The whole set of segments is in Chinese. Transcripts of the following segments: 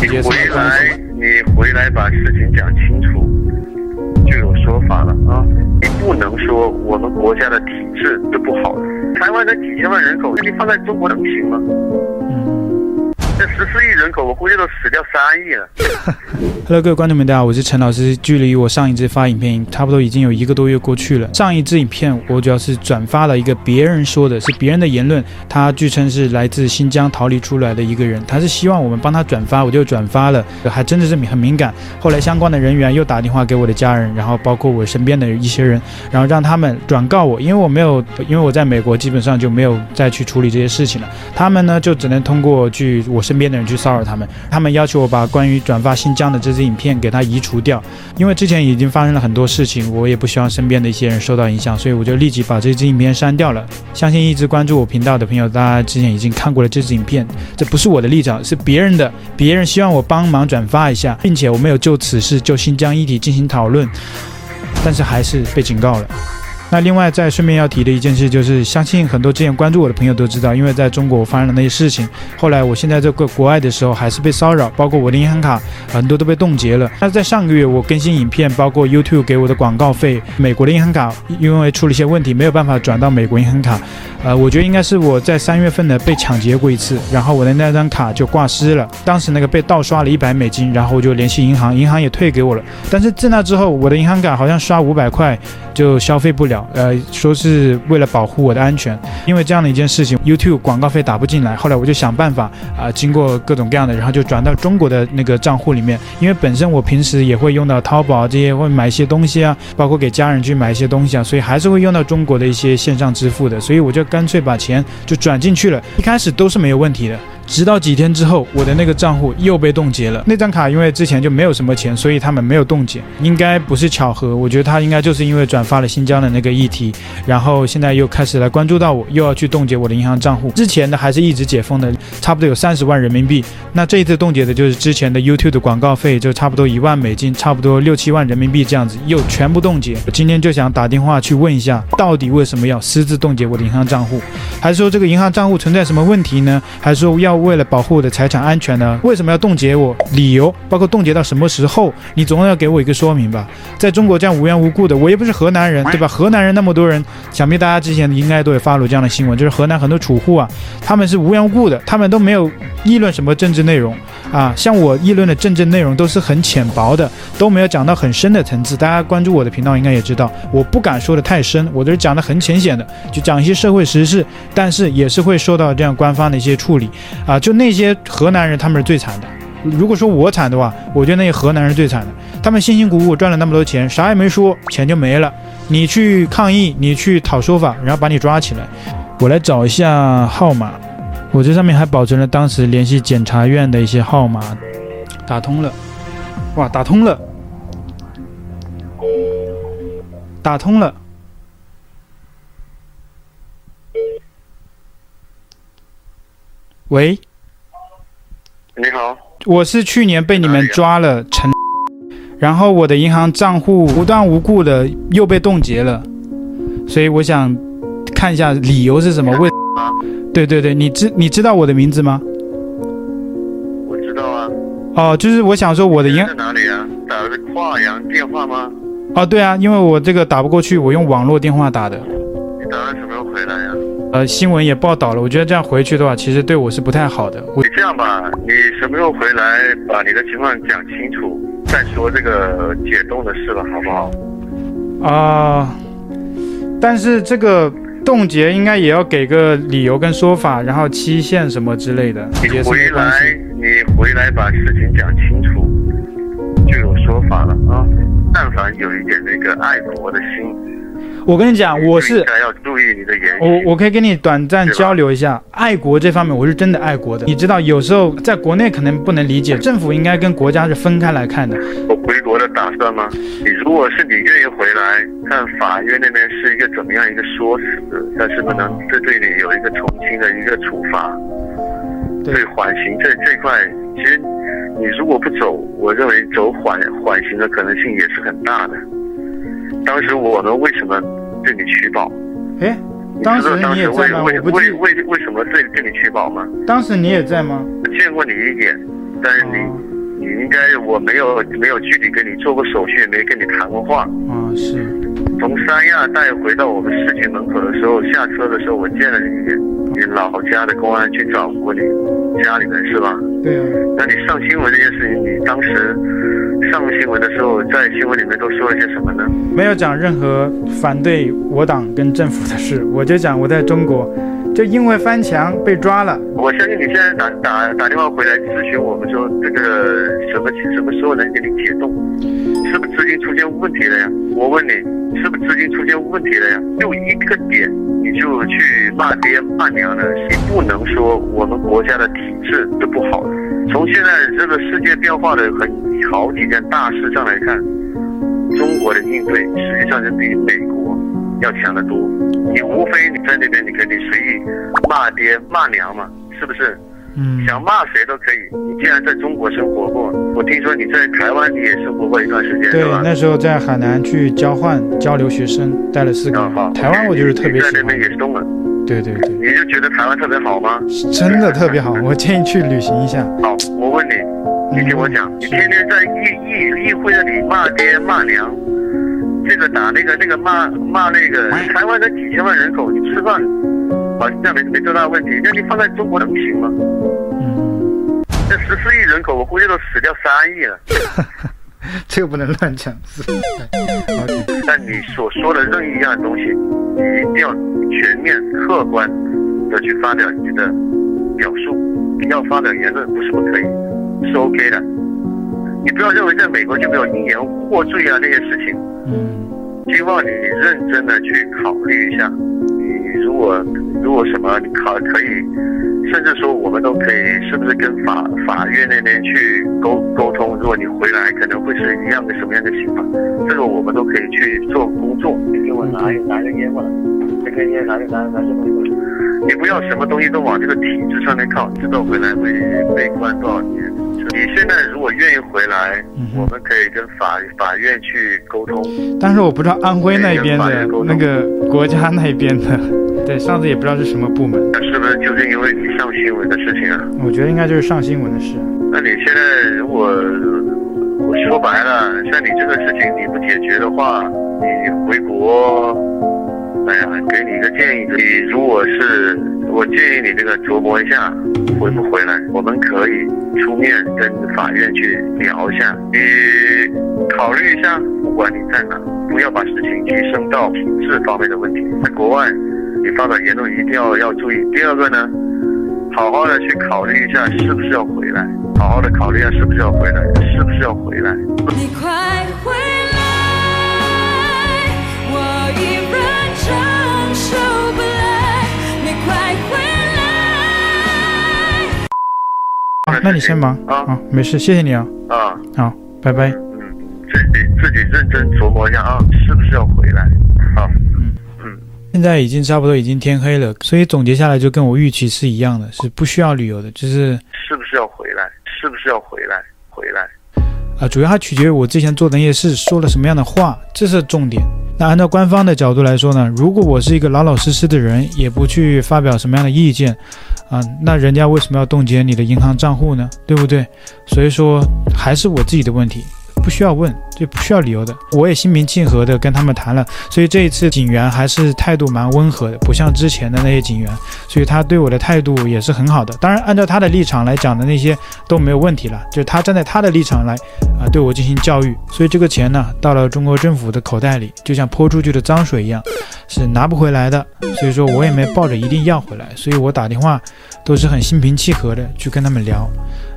你回来，你回来把事情讲清楚，就有说法了啊！你不能说我们国家的体制是不好的，台湾才几千万人口，你放在中国能行吗？这十四亿人人口，我估计都死掉三亿了。Hello，各位观众们，大家好，我是陈老师。距离我上一次发影片，差不多已经有一个多月过去了。上一支影片，我主要是转发了一个别人说的，是别人的言论。他据称是来自新疆逃离出来的一个人，他是希望我们帮他转发，我就转发了，还真的是很敏感。后来相关的人员又打电话给我的家人，然后包括我身边的一些人，然后让他们转告我，因为我没有，因为我在美国基本上就没有再去处理这些事情了。他们呢，就只能通过去我。身边的人去骚扰他们，他们要求我把关于转发新疆的这支影片给他移除掉，因为之前已经发生了很多事情，我也不希望身边的一些人受到影响，所以我就立即把这支影片删掉了。相信一直关注我频道的朋友，大家之前已经看过了这支影片，这不是我的立场，是别人的，别人希望我帮忙转发一下，并且我没有就此事就新疆议题进行讨论，但是还是被警告了。那另外再顺便要提的一件事，就是相信很多之前关注我的朋友都知道，因为在中国发生了那些事情，后来我现在在国国外的时候还是被骚扰，包括我的银行卡很多都被冻结了。那在上个月我更新影片，包括 YouTube 给我的广告费，美国的银行卡因为出了一些问题，没有办法转到美国银行卡，呃，我觉得应该是我在三月份呢被抢劫过一次，然后我的那张卡就挂失了，当时那个被盗刷了一百美金，然后我就联系银行，银行也退给我了，但是自那之后我的银行卡好像刷五百块就消费不了。呃，说是为了保护我的安全，因为这样的一件事情，YouTube 广告费打不进来。后来我就想办法啊、经过各种各样的，然后就转到中国的那个账户里里面。因为本身我平时也会用到淘宝这些，会买一些东西啊，包括给家人去买一些东西啊，所以还是会用到中国的一些线上支付的。所以我就干脆把钱就转进去了，一开始都是没有问题的。直到几天之后，我的那个账户又被冻结了。那张卡因为之前就没有什么钱，所以他们没有冻结，应该不是巧合。我觉得他应该就是因为转发了新疆的那个议题，然后现在又开始来关注到我，又要去冻结我的银行账户。之前的还是一直解封的，差不多有三十万人民币。那这一次冻结的就是之前的 YouTube 的广告费，就差不多一万美金，差不多六七万人民币这样子，又全部冻结。我今天就想打电话去问一下，到底为什么要私自冻结我的银行账户？还是说这个银行账户存在什么问题呢？还是说要？为了保护我的财产安全呢？为什么要冻结我？理由包括冻结到什么时候？你总要给我一个说明吧。在中国这样无缘无故的，我也不是河南人，对吧？河南人那么多人，想必大家之前应该都有发过这样的新闻，就是河南很多储户啊，他们是无缘无故的，他们都没有议论什么政治内容啊。像我议论的政治内容都是很浅薄的，都没有讲到很深的层次。大家关注我的频道应该也知道，我不敢说的太深，我都是讲的很浅显的，就讲一些社会时事，但是也是会受到这样官方的一些处理。啊，就那些河南人，他们是最惨的。如果说我惨的话，我觉得那些河南人最惨的。他们辛辛苦苦赚了那么多钱，啥也没说，钱就没了。你去抗议，你去讨说法，然后把你抓起来。我来找一下号码，我这上面还保存了当时联系检察院的一些号码。打通了，哇，打通了，打通了。喂，你好，我是去年被你们抓了陈，然后我的银行账户无端无故的又被冻结了，所以我想看一下理由是什么？为对对对，你知你知道我的名字吗？我知道啊。哦，就是我想说我的银行在哪里啊？打的是跨洋电话吗？哦，对啊，因为我这个打不过去，我用网络电话打的。你打算什么时候回来呀？呃，新闻也报道了，我觉得这样回去的话，其实对我是不太好的。我你这样吧，你什么时候回来，把你的情况讲清楚，再说这个解冻的事了，好不好？啊、呃，但是这个冻结应该也要给个理由跟说法，然后期限什么之类的。你回来，你回来把事情讲清楚，就有说法了啊。但凡有一点那个爱国的心。我跟你讲，我是要注意你的言语。我我可以跟你短暂交流一下，爱国这方面我是真的爱国的。你知道，有时候在国内可能不能理解，政府应该跟国家是分开来看的。我回国的打算吗？你如果是你愿意回来，看法院那边是一个怎么样一个说辞，但是不能这对你有一个从轻的一个处罚。对缓刑这这块，其实你如果不走，我认为走缓缓刑的可能性也是很大的。当时我们为什么对你取保？哎，当时你也在吗？为为为为什么对对你取保吗？当时你也在吗？我见过你一眼，但是你你应该我没有没有具体跟你做过手续，也没跟你谈过话。啊，是。从三亚带回到我们市区门口的时候，下车的时候我见了你一眼，你老家的公安去找过你家里人是吧？对啊。那你上新闻这件事情，你当时上新闻的时候，在新闻里面都说了些什么呢？没有讲任何反对我党跟政府的事，我就讲我在中国。就因为翻墙被抓了。我相信你现在打打打电话回来咨询我们说，这个什么什么时候能给你解冻？是不是资金出现问题了呀？我问你，是不是资金出现问题了呀？就一个点你就去骂爹骂娘了？你不能说我们国家的体制是不好的。从现在这个世界变化的很好几件大事上来看，中国的应对实际上是比美国要强得多。你无非你在那边，你可以随意骂爹骂娘嘛，是不是？嗯，想骂谁都可以。你既然在中国生活过，我听说你在台湾你也生活过一段时间，对吧？那时候在海南去交换交流学生，待了四个台湾我就是特别喜欢。在那边也是动了。对对对。你就觉得台湾特别好吗？真的特别好，我建议去旅行一下。好，我问你，你听我讲，嗯、你天天在议议议会那里骂爹骂娘。这个打那个那个骂骂那个台湾才几千万人口，你吃饭好像没没多大问题。那你放在中国能行吗？嗯，这十四亿人口，我估计都死掉三亿了。这个不能乱讲。但 你所说的任意一样东西，你一定要全面客观的去发表你的表述。你要发表言论不是不可以，是 OK 的。你不要认为在美国就没有因言获罪啊那些事情。嗯。希望你认真的去考虑一下，你你如果如果什么你考可以，甚至说我们都可以，是不是跟法法院那边去沟沟通？如果你回来可能会是一样的什么样的情况，这个我们都可以去做工作。你给我拿拿个烟过来，这根烟拿个拿拿什么东西？你不要什么东西都往这个体制上面靠，知道回来会被关多少年。你现在如果愿意回来，我们可以跟法法院去沟通。但是我不知道安徽那边的那个国家那边的，对，上次也不知道是什么部门。那是不是就是因为你上新闻的事情啊？我觉得应该就是上新闻的事。那你现在如果我说白了，像你这个事情你不解决的话，你回国，哎呀，给你一个建议，你如果是我建议你这个琢磨一下。回不回来？我们可以出面跟法院去聊一下，你考虑一下。不管你在哪，不要把事情提升到品质方面的问题。在国外，你发表言论一定要要注意。第二个呢，好好的去考虑一下是不是要回来，好好的考虑一下是不是要回来，是不是要回来。你快回来，我依然承受不来，你快回来。那你先忙啊，好，没事，谢谢你啊，啊，好，拜拜。嗯，自己自己认真琢磨一下啊，是不是要回来？好。现在已经差不多已经天黑了，所以总结下来就跟我预期是一样的，是不需要旅游的，就是是不是要回来？是不是要回来？回来。啊，主要还取决于我之前做的那些事说了什么样的话，这是重点。那按照官方的角度来说呢，如果我是一个老老实实的人，也不去发表什么样的意见。啊，那人家为什么要冻结你的银行账户呢？对不对？所以说还是我自己的问题，不需要问，就不需要理由的。我也心平气和的跟他们谈了，所以这一次警员还是态度蛮温和的，不像之前的那些警员，所以他对我的态度也是很好的。当然，按照他的立场来讲的那些都没有问题了，就他站在他的立场来啊对我进行教育。所以这个钱呢，到了中国政府的口袋里，就像泼出去的脏水一样。是拿不回来的，所以说我也没抱着一定要回来，所以我打电话都是很心平气和的去跟他们聊，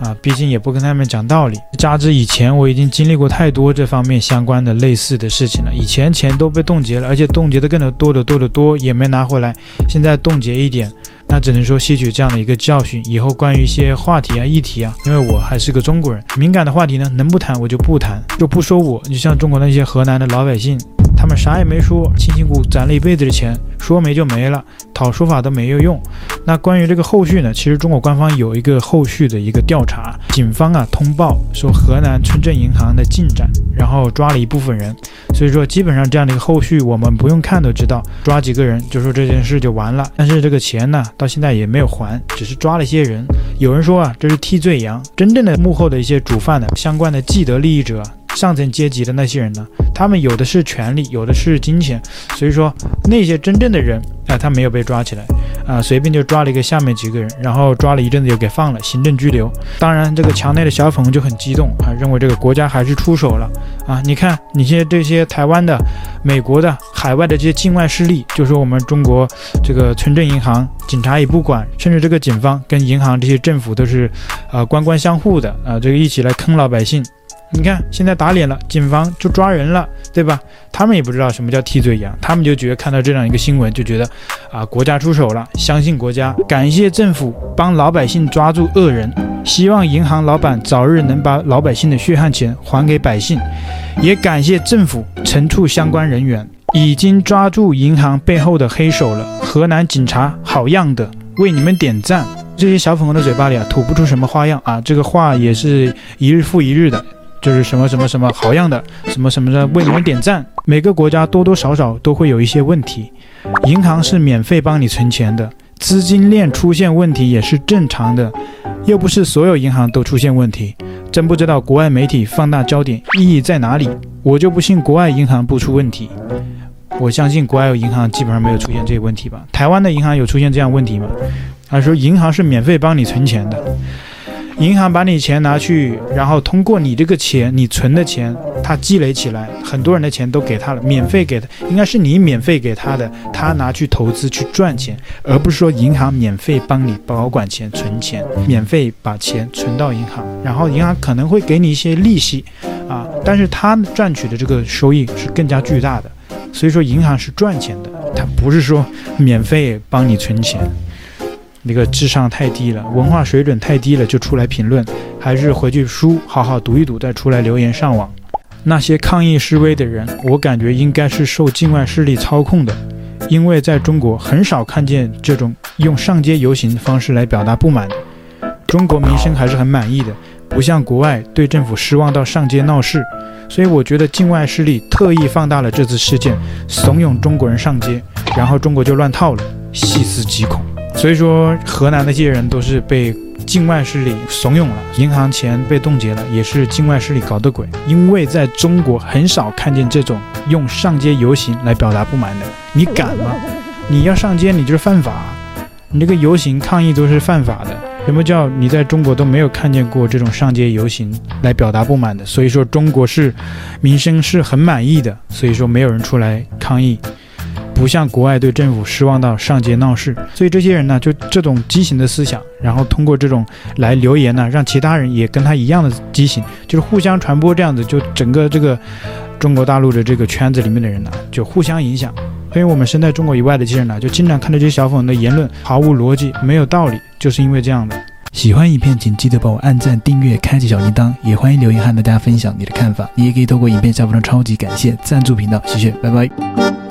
啊，毕竟也不跟他们讲道理。加之以前我已经经历过太多这方面相关的类似的事情了，以前钱都被冻结了，而且冻结的更多的多的多，也没拿回来。现在冻结一点，那只能说吸取这样的一个教训，以后关于一些话题啊、议题啊，因为我还是个中国人，敏感的话题呢，能不谈我就不谈，就不说我，就像中国那些河南的老百姓。他们啥也没说，辛辛苦苦攒了一辈子的钱，说没就没了，讨说法都没有用。那关于这个后续呢？其实中国官方有一个后续的一个调查，警方啊通报说河南村镇银行的进展，然后抓了一部分人。所以说基本上这样的一个后续，我们不用看都知道，抓几个人就说这件事就完了。但是这个钱呢，到现在也没有还，只是抓了一些人。有人说啊，这是替罪羊，真正的幕后的一些主犯的相关的既得利益者。上层阶级的那些人呢，他们有的是权力，有的是金钱，所以说那些真正的人啊、他没有被抓起来啊，随便就抓了一个下面几个人，然后抓了一阵子又给放了，行政拘留。当然，这个墙内的小粉红就很激动啊，认为这个国家还是出手了啊！你看，你现在这些台湾的、美国的、海外的这些境外势力，就说我们中国这个村镇银行警察也不管，甚至这个警方跟银行这些政府都是啊官官相护的啊，这个一起来坑老百姓。你看，现在打脸了，警方就抓人了，对吧？他们也不知道什么叫替罪羊，他们就觉得看到这样一个新闻，就觉得啊，国家出手了，相信国家，感谢政府帮老百姓抓住恶人，希望银行老板早日能把老百姓的血汗钱还给百姓，也感谢政府惩处相关人员，已经抓住银行背后的黑手了。河南警察好样的，为你们点赞。这些小粉红的嘴巴里啊，吐不出什么花样啊，这个话也是一日复一日的。就是什么什么什么好样的，什么什么的，为你们点赞。每个国家多多少少都会有一些问题，银行是免费帮你存钱的，资金链出现问题也是正常的，又不是所有银行都出现问题。真不知道国外媒体放大焦点意义在哪里？我就不信国外银行不出问题。我相信国外有银行基本上没有出现这些问题吧？台湾的银行有出现这样问题吗？他说银行是免费帮你存钱的。银行把你钱拿去，然后通过你这个钱，你存的钱，他积累起来，很多人的钱都给他了，免费给他，应该是你免费给他的，他拿去投资去赚钱，而不是说银行免费帮你保管钱、存钱，免费把钱存到银行，然后银行可能会给你一些利息，啊，但是他赚取的这个收益是更加巨大的，所以说银行是赚钱的，他不是说免费帮你存钱。那个智商太低了，文化水准太低了，就出来评论，还是回去书好好读一读，再出来留言上网。那些抗议示威的人，我感觉应该是受境外势力操控的，因为在中国很少看见这种用上街游行的方式来表达不满。中国民生还是很满意的，不像国外对政府失望到上街闹事。所以我觉得境外势力特意放大了这次事件，怂恿中国人上街，然后中国就乱套了，细思极恐。所以说，河南那些人都是被境外势力怂恿了，银行钱被冻结了，也是境外势力搞的鬼。因为在中国很少看见这种用上街游行来表达不满的，你敢吗？你要上街，你就是犯法，你这个游行抗议都是犯法的。什么叫你在中国都没有看见过这种上街游行来表达不满的？所以说，中国是民生是很满意的，所以说没有人出来抗议。不像国外对政府失望到上街闹事，所以这些人呢，就这种畸形的思想，然后通过这种来留言呢，让其他人也跟他一样的畸形，就是互相传播这样子，就整个这个中国大陆的这个圈子里面的人呢，就互相影响。所以我们身在中国以外的这些人呢，就经常看到这些小粉的言论毫无逻辑，没有道理，就是因为这样的。喜欢影片，请记得帮我按赞、订阅、开启小铃铛，也欢迎留言和大家分享你的看法。你也可以透过影片下方的超级感谢赞助频道，谢谢，拜拜。